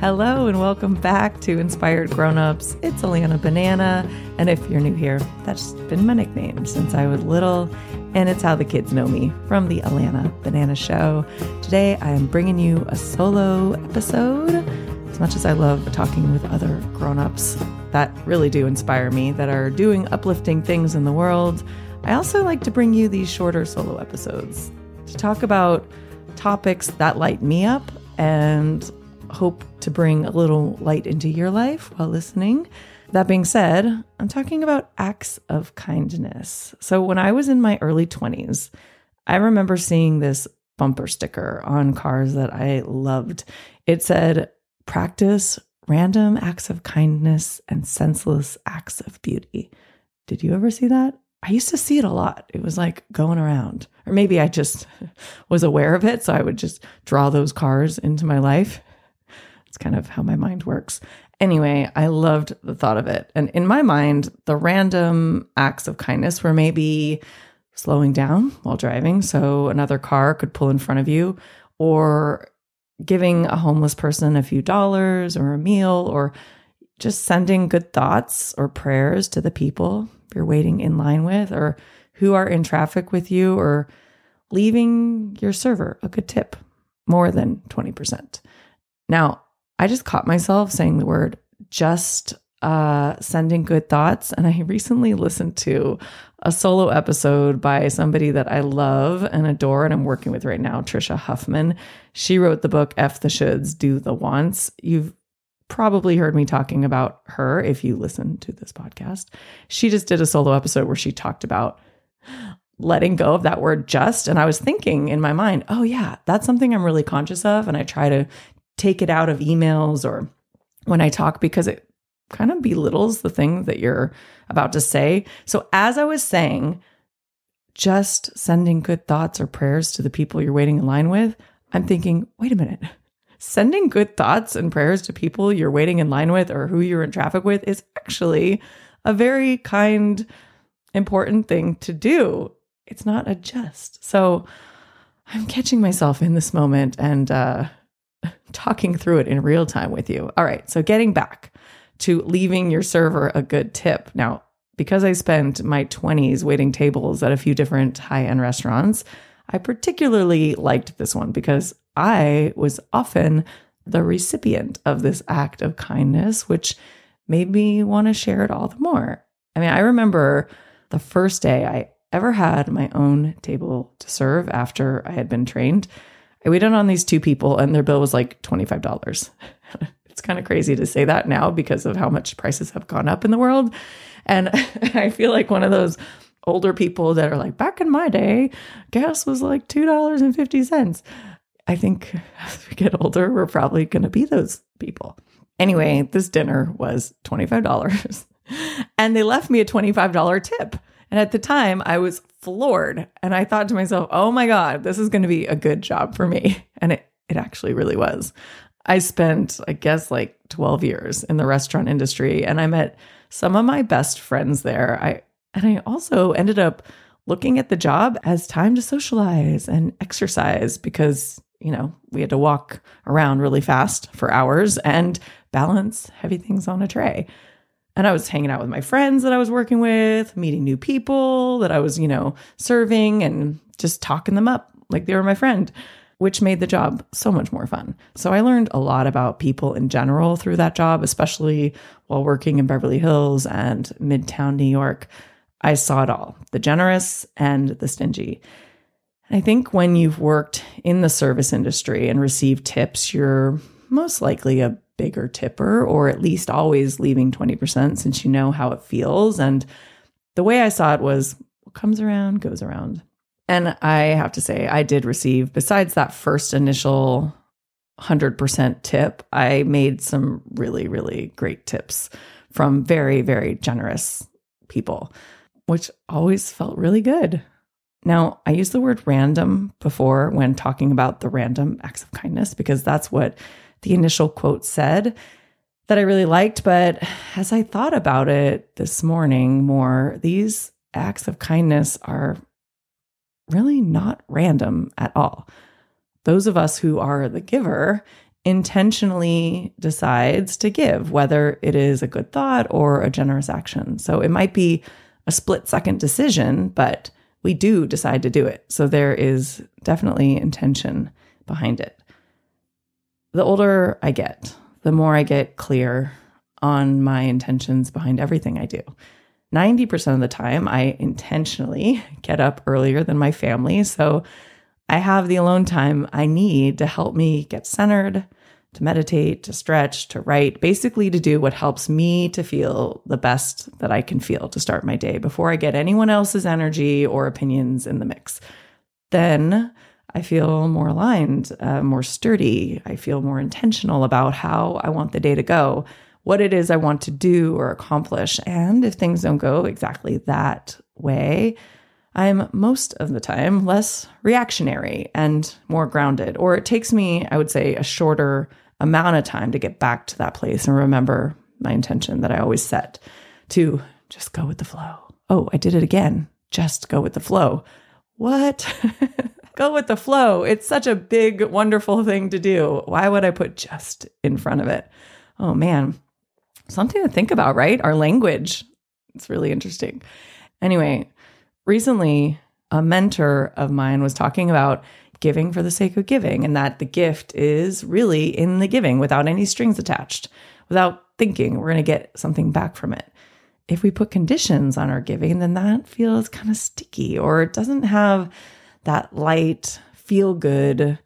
Hello and welcome back to Inspired Grownups. It's Alana Banana, and if you're new here, that's been my nickname since I was little, and it's how the kids know me from the Alana Banana Show. Today I am bringing you a solo episode. As much as I love talking with other grownups that really do inspire me, that are doing uplifting things in the world, I also like to bring you these shorter solo episodes to talk about topics that light me up and hope to bring a little light into your life while listening. That being said, I'm talking about acts of kindness. So, when I was in my early 20s, I remember seeing this bumper sticker on cars that I loved. It said, Practice random acts of kindness and senseless acts of beauty. Did you ever see that? I used to see it a lot. It was like going around. Or maybe I just was aware of it. So I would just draw those cars into my life. It's kind of how my mind works. Anyway, I loved the thought of it. And in my mind, the random acts of kindness were maybe slowing down while driving so another car could pull in front of you, or giving a homeless person a few dollars or a meal, or just sending good thoughts or prayers to the people you're waiting in line with, or who are in traffic with you, or leaving your server a good tip, more than 20%. Now, I just caught myself saying the word just uh, sending good thoughts. And I recently listened to a solo episode by somebody that I love and adore, and I'm working with right now, Tricia Huffman. She wrote the book F the Shoulds, Do the Wants. You've probably heard me talking about her if you listen to this podcast. She just did a solo episode where she talked about letting go of that word just. And I was thinking in my mind, oh, yeah, that's something I'm really conscious of. And I try to take it out of emails or when I talk because it kind of belittles the thing that you're about to say. So, as I was saying, just sending good thoughts or prayers to the people you're waiting in line with, I'm thinking, wait a minute. Sending good thoughts and prayers to people you're waiting in line with or who you're in traffic with is actually a very kind, important thing to do. It's not a just. So I'm catching myself in this moment and uh, talking through it in real time with you. All right, so getting back to leaving your server a good tip. Now, because I spent my 20s waiting tables at a few different high end restaurants, I particularly liked this one because I was often the recipient of this act of kindness, which made me want to share it all the more. I mean, I remember the first day I ever had my own table to serve after I had been trained. I waited on these two people and their bill was like $25. it's kind of crazy to say that now because of how much prices have gone up in the world. And I feel like one of those older people that are like, back in my day, gas was like $2.50. I think as we get older, we're probably going to be those people. Anyway, this dinner was $25 and they left me a $25 tip. And at the time, I was floored. And I thought to myself, oh my God, this is going to be a good job for me. And it, it actually really was. I spent, I guess, like 12 years in the restaurant industry and I met some of my best friends there. I and I also ended up looking at the job as time to socialize and exercise because, you know, we had to walk around really fast for hours and balance heavy things on a tray. And I was hanging out with my friends that I was working with, meeting new people that I was, you know, serving and just talking them up like they were my friend, which made the job so much more fun. So I learned a lot about people in general through that job, especially while working in Beverly Hills and Midtown New York. I saw it all the generous and the stingy. I think when you've worked in the service industry and received tips, you're most likely a bigger tipper or at least always leaving 20% since you know how it feels. And the way I saw it was what comes around goes around. And I have to say, I did receive, besides that first initial 100% tip, I made some really, really great tips from very, very generous people, which always felt really good. Now, I used the word random before when talking about the random acts of kindness because that's what the initial quote said that I really liked. But as I thought about it this morning more, these acts of kindness are really not random at all. Those of us who are the giver intentionally decides to give, whether it is a good thought or a generous action. So it might be a split second decision, but we do decide to do it. So there is definitely intention behind it. The older I get, the more I get clear on my intentions behind everything I do. 90% of the time, I intentionally get up earlier than my family. So I have the alone time I need to help me get centered, to meditate, to stretch, to write, basically to do what helps me to feel the best that I can feel to start my day before I get anyone else's energy or opinions in the mix. Then I feel more aligned, uh, more sturdy. I feel more intentional about how I want the day to go what it is I want to do or accomplish. And if things don't go exactly that way, I'm most of the time less reactionary and more grounded. Or it takes me, I would say, a shorter amount of time to get back to that place and remember my intention that I always set to just go with the flow. Oh, I did it again. Just go with the flow. What? go with the flow. It's such a big, wonderful thing to do. Why would I put just in front of it? Oh man, something to think about, right? Our language. It's really interesting. Anyway, recently a mentor of mine was talking about giving for the sake of giving and that the gift is really in the giving without any strings attached, without thinking we're going to get something back from it. If we put conditions on our giving, then that feels kind of sticky or it doesn't have that light, feel good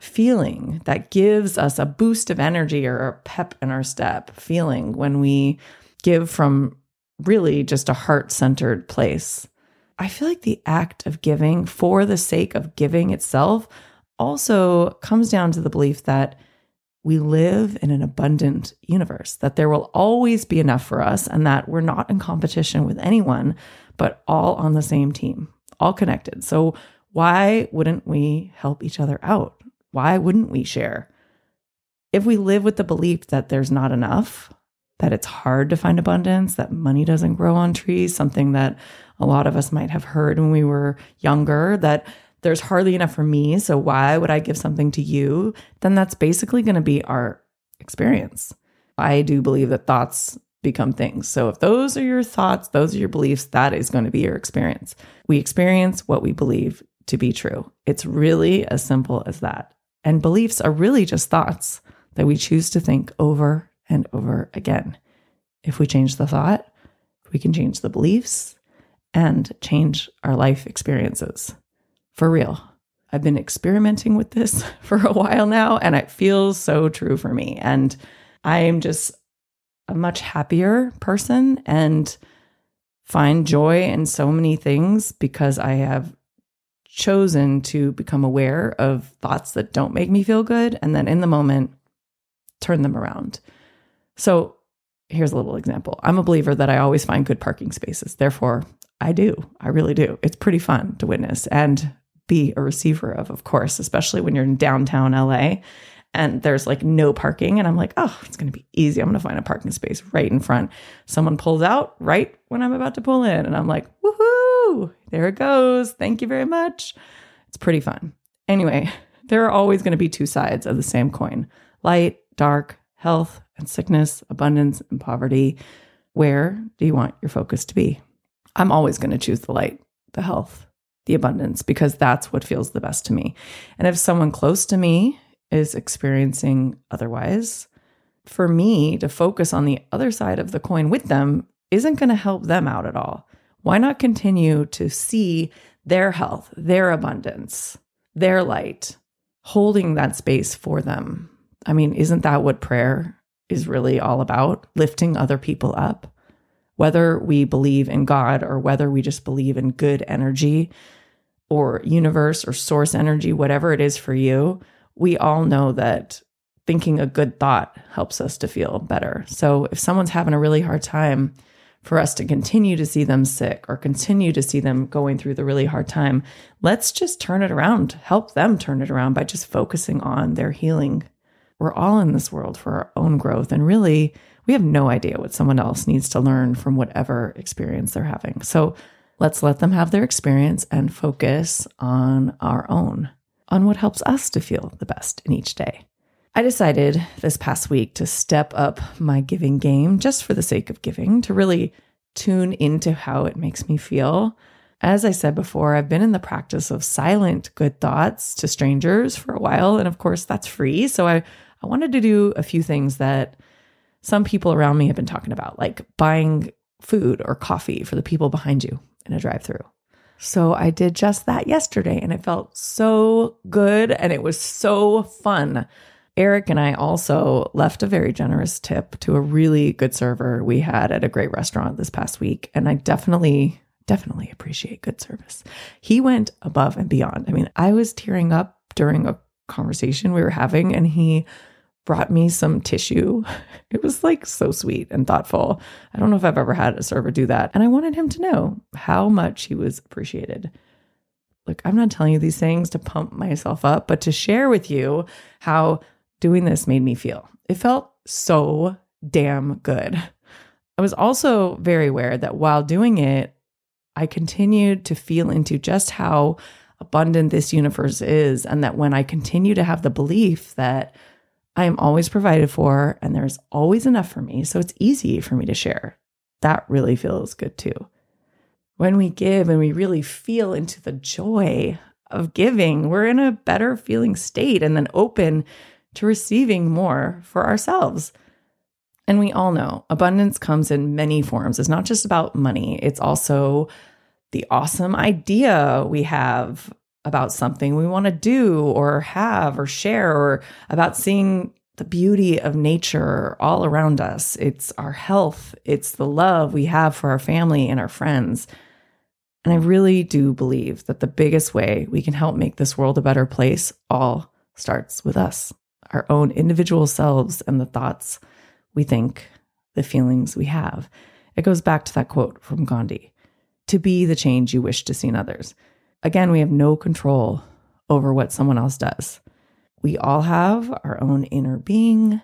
feeling that gives us a boost of energy or a pep in our step feeling when we give from really just a heart centered place. I feel like the act of giving for the sake of giving itself also comes down to the belief that we live in an abundant universe, that there will always be enough for us, and that we're not in competition with anyone, but all on the same team, all connected. So, why wouldn't we help each other out? Why wouldn't we share? If we live with the belief that there's not enough, that it's hard to find abundance, that money doesn't grow on trees, something that a lot of us might have heard when we were younger, that there's hardly enough for me, so why would I give something to you? Then that's basically going to be our experience. I do believe that thoughts become things. So if those are your thoughts, those are your beliefs, that is going to be your experience. We experience what we believe to be true. It's really as simple as that. And beliefs are really just thoughts that we choose to think over and over again. If we change the thought, we can change the beliefs and change our life experiences. For real. I've been experimenting with this for a while now, and it feels so true for me. And I am just a much happier person and find joy in so many things because I have chosen to become aware of thoughts that don't make me feel good and then in the moment turn them around. So here's a little example. I'm a believer that I always find good parking spaces. Therefore, I do. I really do. It's pretty fun to witness and be a receiver of, of course, especially when you're in downtown LA and there's like no parking. And I'm like, oh, it's going to be easy. I'm going to find a parking space right in front. Someone pulls out right when I'm about to pull in. And I'm like, there it goes. Thank you very much. It's pretty fun. Anyway, there are always going to be two sides of the same coin light, dark, health and sickness, abundance and poverty. Where do you want your focus to be? I'm always going to choose the light, the health, the abundance, because that's what feels the best to me. And if someone close to me is experiencing otherwise, for me to focus on the other side of the coin with them isn't going to help them out at all. Why not continue to see their health, their abundance, their light, holding that space for them? I mean, isn't that what prayer is really all about? Lifting other people up? Whether we believe in God or whether we just believe in good energy or universe or source energy, whatever it is for you, we all know that thinking a good thought helps us to feel better. So if someone's having a really hard time, for us to continue to see them sick or continue to see them going through the really hard time, let's just turn it around, help them turn it around by just focusing on their healing. We're all in this world for our own growth. And really, we have no idea what someone else needs to learn from whatever experience they're having. So Let's let them have their experience and focus on our own, on what helps us to feel the best in each day. I decided this past week to step up my giving game just for the sake of giving, to really tune into how it makes me feel. As I said before, I've been in the practice of silent good thoughts to strangers for a while. And of course, that's free. So I, I wanted to do a few things that some people around me have been talking about, like buying food or coffee for the people behind you in a drive through. So I did just that yesterday and it felt so good and it was so fun. Eric and I also left a very generous tip to a really good server we had at a great restaurant this past week. And I definitely, definitely appreciate good service. He went above and beyond. I mean, I was tearing up during a conversation we were having, and he brought me some tissue. It was like so sweet and thoughtful. I don't know if I've ever had a server do that. And I wanted him to know how much he was appreciated. Look, I'm not telling you these things to pump myself up, but to share with you how doing this made me feel. It felt so damn good. I was also very aware that while doing it, I continued to feel into just how abundant this universe is, and that when I continue to have the belief that I am always provided for and there's always enough for me. So it's easy for me to share. That really feels good too. When we give and we really feel into the joy of giving, we're in a better feeling state and then open to receiving more for ourselves. And we all know abundance comes in many forms. It's not just about money, it's also the awesome idea we have about something we want to do or have or share or about seeing the beauty of nature all around us. It's our health, it's the love we have for our family and our friends. And I really do believe that the biggest way we can help make this world a better place all starts with us, our own individual selves and the thoughts we think, the feelings we have. It goes back to that quote from Gandhi to be the change you wish to see in others. Again, we have no control over what someone else does. We all have our own inner being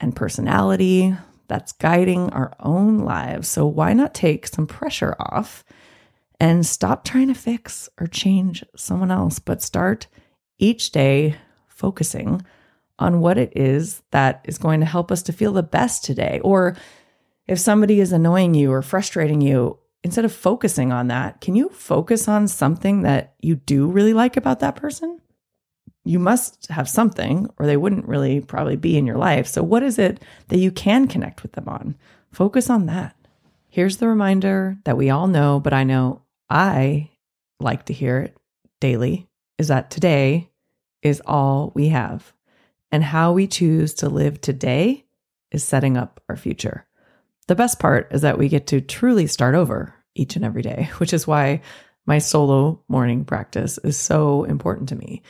and personality that's guiding our own lives. So, why not take some pressure off and stop trying to fix or change someone else, but start each day focusing on what it is that is going to help us to feel the best today? Or if somebody is annoying you or frustrating you, instead of focusing on that, can you focus on something that you do really like about that person? You must have something, or they wouldn't really probably be in your life. So, what is it that you can connect with them on? Focus on that. Here's the reminder that we all know, but I know I like to hear it daily is that today is all we have. And how we choose to live today is setting up our future. The best part is that we get to truly start over each and every day, which is why my solo morning practice is so important to me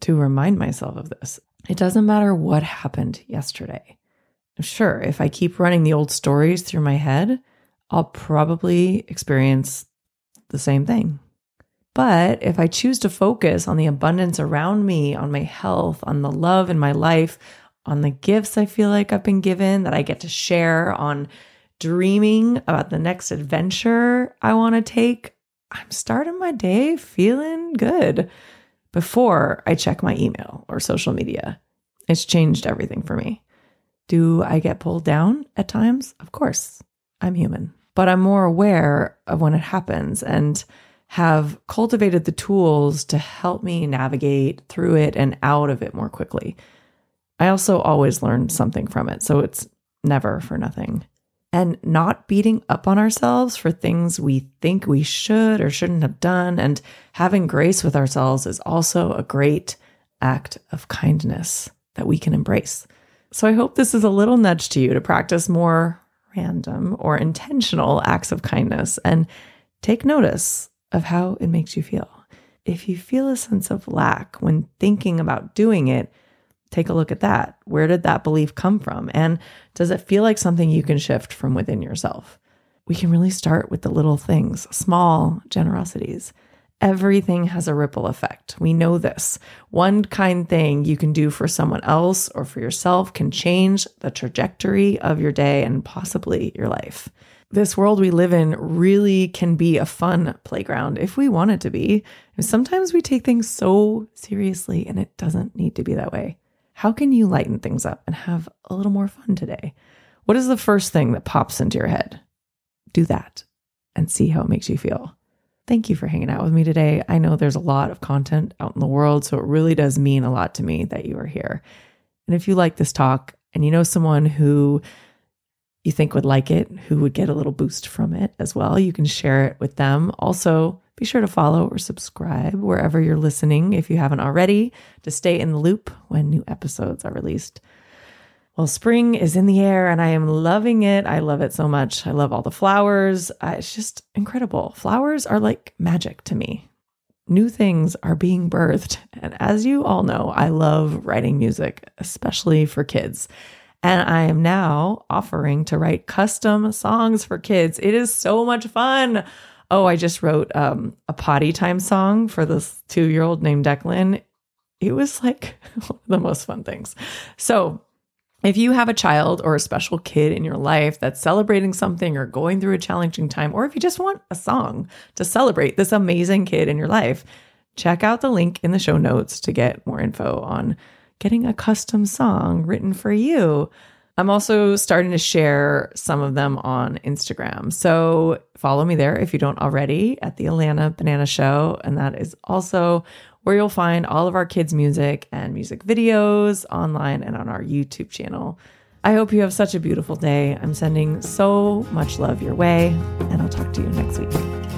to remind myself of this. It doesn't matter what happened yesterday. Sure, if I keep running the old stories through my head, I'll probably experience the same thing. But if I choose to focus on the abundance around me, on my health, on the love in my life, on the gifts I feel like I've been given that I get to share, on dreaming about the next adventure I want to take, I'm starting my day feeling good before I check my email or social media. It's changed everything for me. Do I get pulled down at times? Of course, I'm human, but I'm more aware of when it happens and have cultivated the tools to help me navigate through it and out of it more quickly. I also always learn something from it, so it's never for nothing and not beating up on ourselves for things we think we should or shouldn't have done. And having grace with ourselves is also a great act of kindness that we can embrace. So I hope this is a little nudge to you to practice more random or intentional acts of kindness and take notice of how it makes you feel. If you feel a sense of lack when thinking about doing it, take a look at that. Where did that belief come from? And does it feel like something you can shift from within yourself? We can really start with the little things, small generosities. Everything has a ripple effect. We know this. One kind thing you can do for someone else or for yourself can change the trajectory of your day and possibly your life. This world we live in really can be a fun playground if we want it to be. Sometimes we take things so seriously and it doesn't need to be that way. How can you lighten things up and have a little more fun today? What is the first thing that pops into your head? Do that and see how it makes you feel. Thank you for hanging out with me today. I know there's a lot of content out in the world, so it really does mean a lot to me that you are here. And if you like this talk and you know someone who you think would like it, who would get a little boost from it as well, you can share it with them. Also, be sure to follow or subscribe wherever you're listening if you haven't already to stay in the loop when new episodes are released. Well, spring is in the air and I am loving it. I love it so much. I love all the flowers. Uh, it's just incredible. Flowers are like magic to me. New things are being birthed. And as you all know, I love writing music, especially for kids. And I am now offering to write custom songs for kids. It is so much fun. Oh, I just wrote um, a potty time song for this two year old named Declan. It was like one of the most fun things. So, if you have a child or a special kid in your life that's celebrating something or going through a challenging time, or if you just want a song to celebrate this amazing kid in your life, check out the link in the show notes to get more info on getting a custom song written for you. I'm also starting to share some of them on Instagram. So follow me there if you don't already at the Alana Banana Show. And that is also where you'll find all of our kids' music and music videos online and on our YouTube channel. I hope you have such a beautiful day. I'm sending so much love your way, and I'll talk to you next week.